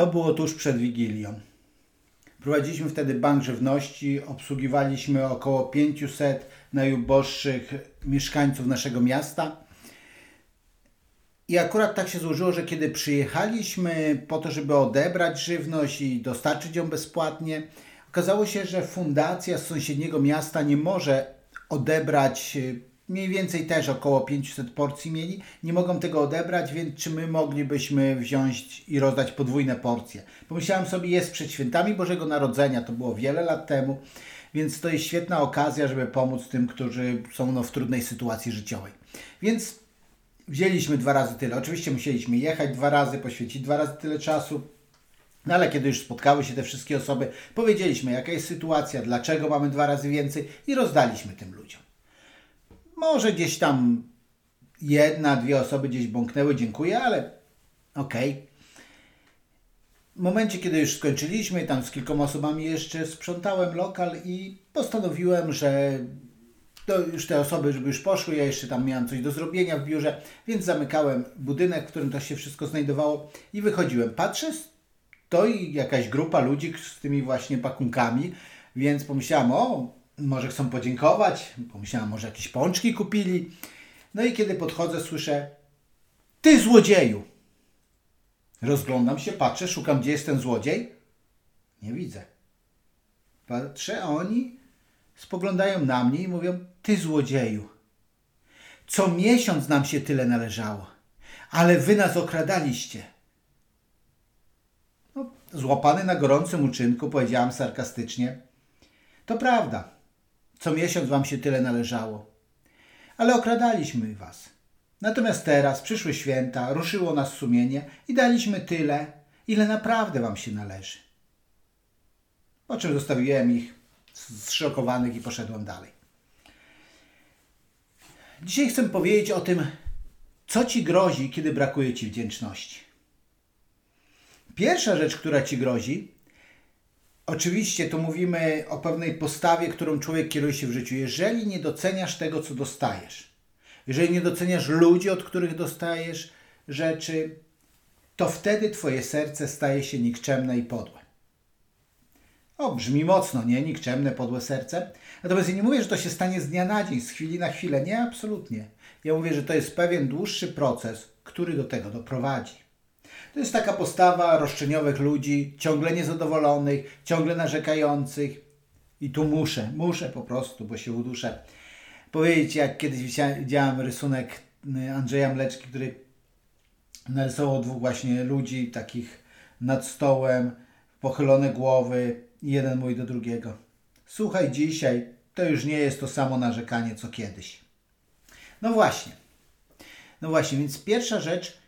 To było tuż przed Wigilią. Prowadziliśmy wtedy bank żywności, obsługiwaliśmy około 500 najuboższych mieszkańców naszego miasta. I akurat tak się złożyło, że kiedy przyjechaliśmy po to, żeby odebrać żywność i dostarczyć ją bezpłatnie, okazało się, że fundacja z sąsiedniego miasta nie może odebrać mniej więcej też około 500 porcji mieli, nie mogą tego odebrać, więc czy my moglibyśmy wziąć i rozdać podwójne porcje? Pomyślałem sobie, jest przed świętami Bożego Narodzenia, to było wiele lat temu, więc to jest świetna okazja, żeby pomóc tym, którzy są no, w trudnej sytuacji życiowej. Więc wzięliśmy dwa razy tyle. Oczywiście musieliśmy jechać dwa razy, poświęcić dwa razy tyle czasu. No ale kiedy już spotkały się te wszystkie osoby, powiedzieliśmy jaka jest sytuacja, dlaczego mamy dwa razy więcej i rozdaliśmy tym ludziom. Może gdzieś tam jedna, dwie osoby gdzieś bąknęły, dziękuję, ale okej. Okay. W momencie, kiedy już skończyliśmy, tam z kilkoma osobami jeszcze sprzątałem lokal i postanowiłem, że to już te osoby, żeby już poszły, ja jeszcze tam miałem coś do zrobienia w biurze, więc zamykałem budynek, w którym to się wszystko znajdowało i wychodziłem. Patrzę, stoi jakaś grupa ludzi z tymi właśnie pakunkami, więc pomyślałem, o, może chcą podziękować, pomyślałem, może jakieś pączki kupili. No i kiedy podchodzę, słyszę, ty złodzieju! Rozglądam się, patrzę, szukam, gdzie jest ten złodziej. Nie widzę. Patrzę, a oni spoglądają na mnie i mówią, ty złodzieju, co miesiąc nam się tyle należało, ale wy nas okradaliście. No, złapany na gorącym uczynku, powiedziałam sarkastycznie, to prawda. Co miesiąc wam się tyle należało. Ale okradaliśmy was. Natomiast teraz przyszły święta, ruszyło nas sumienie i daliśmy tyle, ile naprawdę wam się należy. Po czym zostawiłem ich zszokowanych i poszedłem dalej. Dzisiaj chcę powiedzieć o tym, co ci grozi, kiedy brakuje ci wdzięczności. Pierwsza rzecz, która ci grozi, Oczywiście tu mówimy o pewnej postawie, którą człowiek kieruje się w życiu. Jeżeli nie doceniasz tego, co dostajesz, jeżeli nie doceniasz ludzi, od których dostajesz rzeczy, to wtedy Twoje serce staje się nikczemne i podłe. O, brzmi mocno, nie? Nikczemne, podłe serce. Natomiast ja nie mówię, że to się stanie z dnia na dzień, z chwili na chwilę. Nie, absolutnie. Ja mówię, że to jest pewien dłuższy proces, który do tego doprowadzi. To jest taka postawa roszczeniowych ludzi, ciągle niezadowolonych, ciągle narzekających. I tu muszę, muszę po prostu, bo się uduszę. Powiedzieć, jak kiedyś widziałem rysunek y, Andrzeja Mleczki, który narysował dwóch właśnie ludzi takich nad stołem, pochylone głowy, jeden mówi do drugiego. Słuchaj, dzisiaj to już nie jest to samo narzekanie, co kiedyś. No właśnie. No właśnie, więc pierwsza rzecz,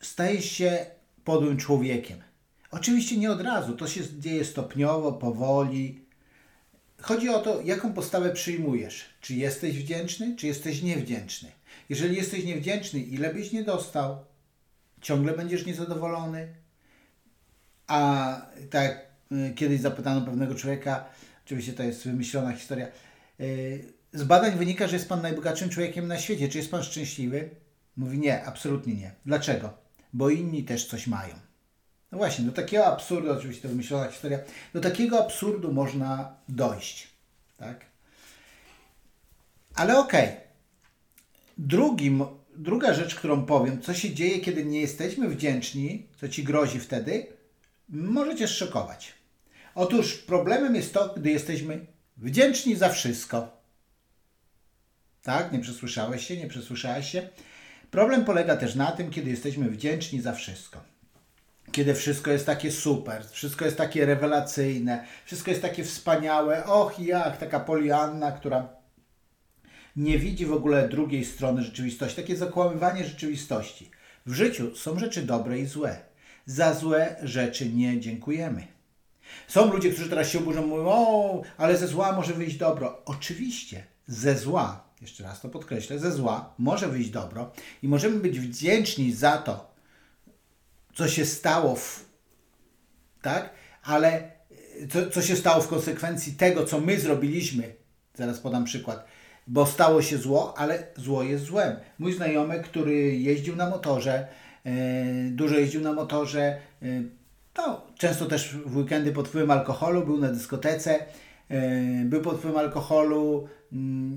stajesz się podłym człowiekiem. Oczywiście nie od razu, to się dzieje stopniowo, powoli. Chodzi o to, jaką postawę przyjmujesz. Czy jesteś wdzięczny, czy jesteś niewdzięczny. Jeżeli jesteś niewdzięczny, ile byś nie dostał, ciągle będziesz niezadowolony. A tak y, kiedyś zapytano pewnego człowieka, oczywiście to jest wymyślona historia, y, z badań wynika, że jest Pan najbogatszym człowiekiem na świecie. Czy jest Pan szczęśliwy? Mówi nie, absolutnie nie. Dlaczego? Bo inni też coś mają. No właśnie, do takiego absurdu, oczywiście to wymyślona historia, do takiego absurdu można dojść. Tak? Ale okej. Okay. Drugim, druga rzecz, którą powiem, co się dzieje, kiedy nie jesteśmy wdzięczni, co ci grozi wtedy, może cię szokować. Otóż problemem jest to, gdy jesteśmy wdzięczni za wszystko. Tak? Nie przesłyszałeś się, nie przesłyszałeś się. Problem polega też na tym, kiedy jesteśmy wdzięczni za wszystko. Kiedy wszystko jest takie super, wszystko jest takie rewelacyjne, wszystko jest takie wspaniałe. Och, jak taka Polianna, która nie widzi w ogóle drugiej strony rzeczywistości. Takie zakłamywanie rzeczywistości. W życiu są rzeczy dobre i złe. Za złe rzeczy nie dziękujemy. Są ludzie, którzy teraz się oburzą, mówią, o, ale ze zła może wyjść dobro. Oczywiście, ze zła jeszcze raz to podkreślę, ze zła może wyjść dobro i możemy być wdzięczni za to, co się stało, w, tak? Ale e, co, co się stało w konsekwencji tego, co my zrobiliśmy, zaraz podam przykład, bo stało się zło, ale zło jest złem. Mój znajomy, który jeździł na motorze, e, dużo jeździł na motorze, No, często też w weekendy pod wpływem alkoholu, był na dyskotece, e, był pod wpływem alkoholu,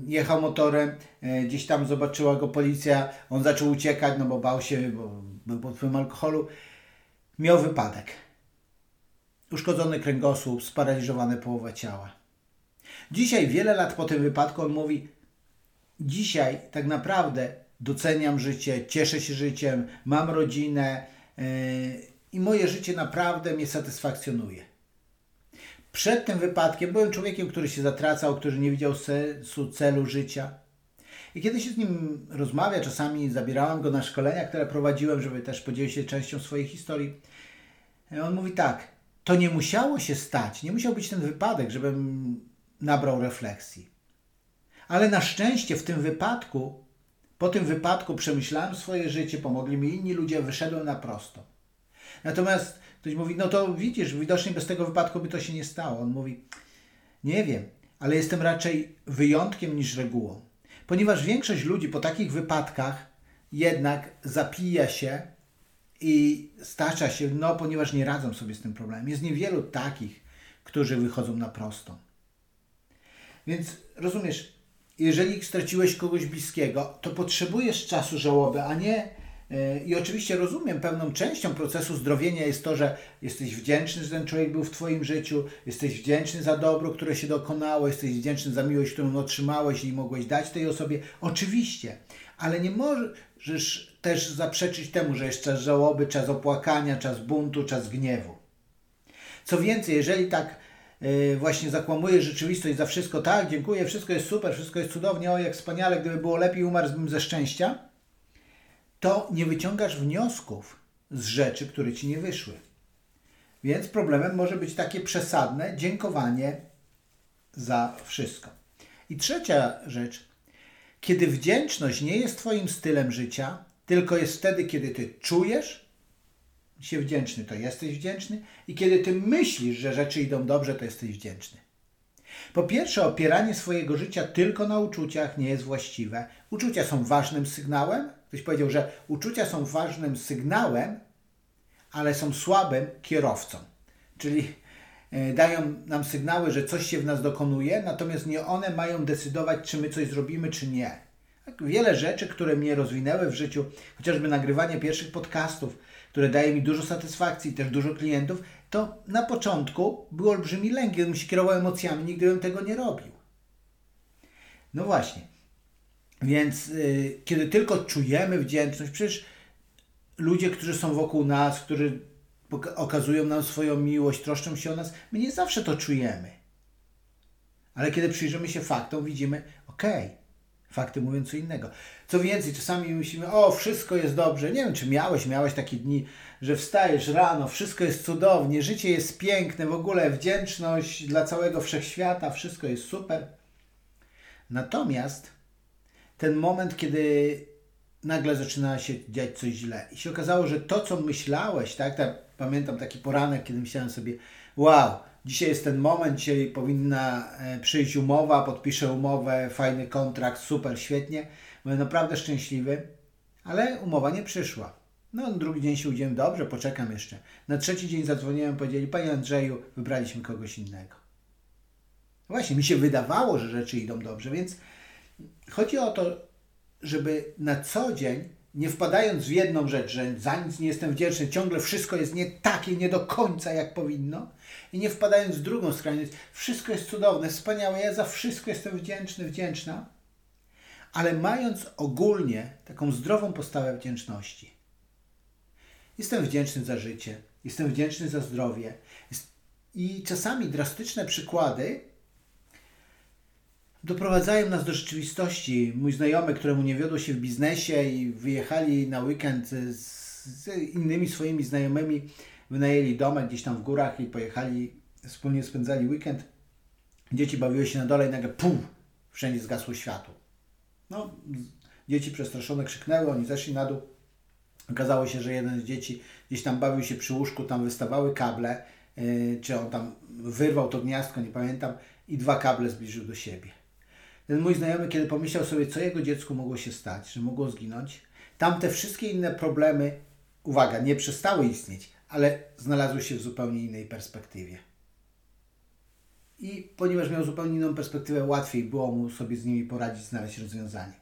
jechał motorem, e, gdzieś tam zobaczyła go policja, on zaczął uciekać, no bo bał się, bo był pod wpływem alkoholu. Miał wypadek. Uszkodzony kręgosłup, sparaliżowane połowa ciała. Dzisiaj, wiele lat po tym wypadku, on mówi: Dzisiaj tak naprawdę doceniam życie, cieszę się życiem, mam rodzinę yy, i moje życie naprawdę mnie satysfakcjonuje. Przed tym wypadkiem byłem człowiekiem, który się zatracał, który nie widział sensu, celu życia. I kiedy się z nim rozmawia, czasami zabierałem go na szkolenia, które prowadziłem, żeby też podzielił się częścią swojej historii. On mówi tak: To nie musiało się stać, nie musiał być ten wypadek, żebym nabrał refleksji. Ale na szczęście w tym wypadku, po tym wypadku przemyślałem swoje życie, pomogli mi inni ludzie, wyszedłem na prosto. Natomiast ktoś mówi, no to widzisz, widocznie bez tego wypadku by to się nie stało. On mówi, nie wiem, ale jestem raczej wyjątkiem niż regułą. Ponieważ większość ludzi po takich wypadkach jednak zapija się i stacza się, no ponieważ nie radzą sobie z tym problemem. Jest niewielu takich, którzy wychodzą na prostą. Więc rozumiesz, jeżeli straciłeś kogoś bliskiego, to potrzebujesz czasu żałoby, a nie. E, I oczywiście rozumiem, pewną częścią procesu zdrowienia jest to, że jesteś wdzięczny, że ten człowiek był w Twoim życiu, jesteś wdzięczny za dobro, które się dokonało, jesteś wdzięczny za miłość, którą otrzymałeś i mogłeś dać tej osobie. Oczywiście, ale nie możesz też zaprzeczyć temu, że jest czas żałoby, czas opłakania, czas buntu, czas gniewu. Co więcej, jeżeli tak Y, właśnie zakłamuje rzeczywistość za wszystko, tak, dziękuję, wszystko jest super, wszystko jest cudownie, o jak wspaniale, gdyby było lepiej, umarłbym ze szczęścia, to nie wyciągasz wniosków z rzeczy, które ci nie wyszły. Więc problemem może być takie przesadne dziękowanie za wszystko. I trzecia rzecz, kiedy wdzięczność nie jest Twoim stylem życia, tylko jest wtedy, kiedy Ty czujesz, się wdzięczny, to jesteś wdzięczny. I kiedy ty myślisz, że rzeczy idą dobrze, to jesteś wdzięczny. Po pierwsze, opieranie swojego życia tylko na uczuciach nie jest właściwe. Uczucia są ważnym sygnałem. Ktoś powiedział, że uczucia są ważnym sygnałem, ale są słabym kierowcą. Czyli e, dają nam sygnały, że coś się w nas dokonuje, natomiast nie one mają decydować, czy my coś zrobimy, czy nie. Tak, wiele rzeczy, które mnie rozwinęły w życiu, chociażby nagrywanie pierwszych podcastów, które daje mi dużo satysfakcji, też dużo klientów, to na początku był olbrzymi lęk, gdybym się kierował emocjami, nigdy bym tego nie robił. No właśnie. Więc yy, kiedy tylko czujemy wdzięczność, przecież ludzie, którzy są wokół nas, którzy okazują nam swoją miłość, troszczą się o nas, my nie zawsze to czujemy. Ale kiedy przyjrzymy się faktom, widzimy, okej, okay, Fakty mówią co innego. Co więcej, czasami myślimy, o, wszystko jest dobrze. Nie wiem, czy miałeś, miałeś takie dni, że wstajesz rano, wszystko jest cudownie, życie jest piękne, w ogóle wdzięczność dla całego wszechświata, wszystko jest super. Natomiast ten moment, kiedy nagle zaczyna się dziać coś źle i się okazało, że to, co myślałeś, tak, tak pamiętam taki poranek, kiedy myślałem sobie, wow, Dzisiaj jest ten moment, dzisiaj powinna e, przyjść umowa, podpiszę umowę, fajny kontrakt, super, świetnie. Byłem naprawdę szczęśliwy, ale umowa nie przyszła. No, drugi dzień się udziałem, dobrze, poczekam jeszcze. Na trzeci dzień zadzwoniłem, powiedzieli, Panie Andrzeju, wybraliśmy kogoś innego. Właśnie, mi się wydawało, że rzeczy idą dobrze, więc chodzi o to, żeby na co dzień nie wpadając w jedną rzecz, że za nic nie jestem wdzięczny, ciągle wszystko jest nie takie, nie do końca jak powinno, i nie wpadając w drugą skrajność, wszystko jest cudowne, wspaniałe, ja za wszystko jestem wdzięczny, wdzięczna, ale mając ogólnie taką zdrową postawę wdzięczności. Jestem wdzięczny za życie, jestem wdzięczny za zdrowie. I czasami drastyczne przykłady doprowadzają nas do rzeczywistości. Mój znajomy, któremu nie wiodło się w biznesie i wyjechali na weekend z, innymi swoimi znajomymi, wynajęli domek gdzieś tam w górach i pojechali, wspólnie spędzali weekend. Dzieci bawiły się na dole i nagle pum, wszędzie zgasło światło. No, dzieci przestraszone krzyknęły, oni zeszli na dół. Okazało się, że jeden z dzieci gdzieś tam bawił się przy łóżku, tam wystawały kable, yy, czy on tam wyrwał to gniazdko, nie pamiętam, i dwa kable zbliżył do siebie. Ten mój znajomy, kiedy pomyślał sobie, co jego dziecku mogło się stać, że mogło zginąć, tam te wszystkie inne problemy, uwaga, nie przestały istnieć, ale znalazły się w zupełnie innej perspektywie. I ponieważ miał zupełnie inną perspektywę, łatwiej było mu sobie z nimi poradzić, znaleźć rozwiązanie.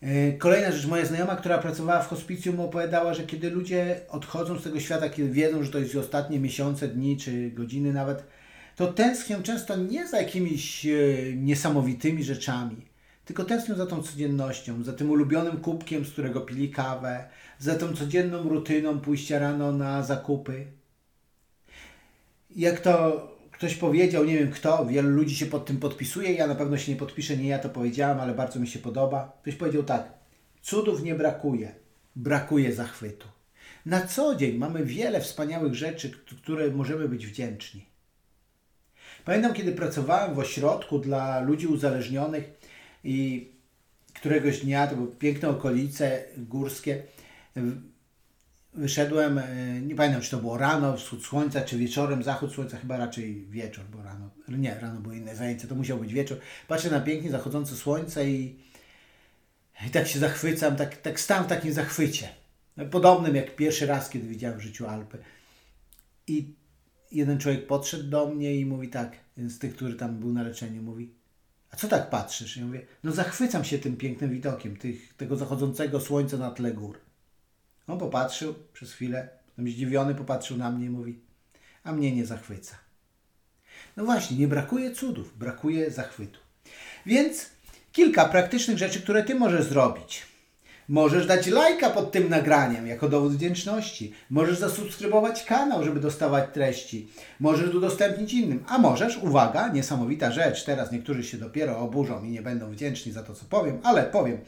E, kolejna rzecz, moja znajoma, która pracowała w hospicjum, opowiadała, że kiedy ludzie odchodzą z tego świata, kiedy wiedzą, że to jest ostatnie miesiące, dni czy godziny nawet, to tęsknią często nie za jakimiś e, niesamowitymi rzeczami, tylko tęsknią za tą codziennością, za tym ulubionym kubkiem, z którego pili kawę, za tą codzienną rutyną pójścia rano na zakupy. Jak to ktoś powiedział, nie wiem kto, wielu ludzi się pod tym podpisuje, ja na pewno się nie podpiszę, nie ja to powiedziałem, ale bardzo mi się podoba. Ktoś powiedział tak, cudów nie brakuje, brakuje zachwytu. Na co dzień mamy wiele wspaniałych rzeczy, które możemy być wdzięczni. Pamiętam, kiedy pracowałem w ośrodku dla ludzi uzależnionych i któregoś dnia, to były piękne okolice górskie, wyszedłem, e, nie pamiętam czy to było rano, wschód słońca, czy wieczorem, zachód słońca, chyba raczej wieczór, bo rano, nie, rano były inne zajęcia, to musiał być wieczór. Patrzę na pięknie zachodzące słońce i, i tak się zachwycam, tak, tak stałem w takim zachwycie. Podobnym jak pierwszy raz, kiedy widziałem w życiu Alpy. I jeden człowiek podszedł do mnie i mówi tak, z tych, który tam był na leczeniu, mówi, a co tak patrzysz? Ja mówię, no zachwycam się tym pięknym widokiem, tych, tego zachodzącego słońca na tle gór. On popatrzył przez chwilę, potem zdziwiony popatrzył na mnie i mówi, a mnie nie zachwyca. No właśnie, nie brakuje cudów, brakuje zachwytu. Więc kilka praktycznych rzeczy, które Ty możesz zrobić. Możesz dać lajka pod tym nagraniem jako dowód wdzięczności. Możesz zasubskrybować kanał, żeby dostawać treści. Możesz udostępnić innym. A możesz, uwaga, niesamowita rzecz, teraz niektórzy się dopiero oburzą i nie będą wdzięczni za to, co powiem, ale powiem.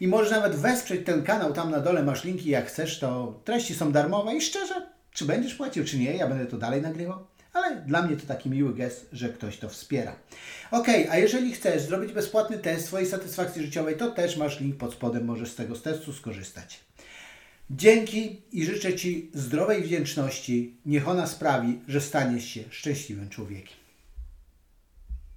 I możesz nawet wesprzeć ten kanał, tam na dole masz linki, jak chcesz, to treści są darmowe i szczerze, czy będziesz płacił, czy nie, ja będę to dalej nagrywał ale dla mnie to taki miły gest, że ktoś to wspiera. Ok, a jeżeli chcesz zrobić bezpłatny test swojej satysfakcji życiowej, to też masz link pod spodem, możesz z tego testu skorzystać. Dzięki i życzę Ci zdrowej wdzięczności. Niech ona sprawi, że staniesz się szczęśliwym człowiekiem.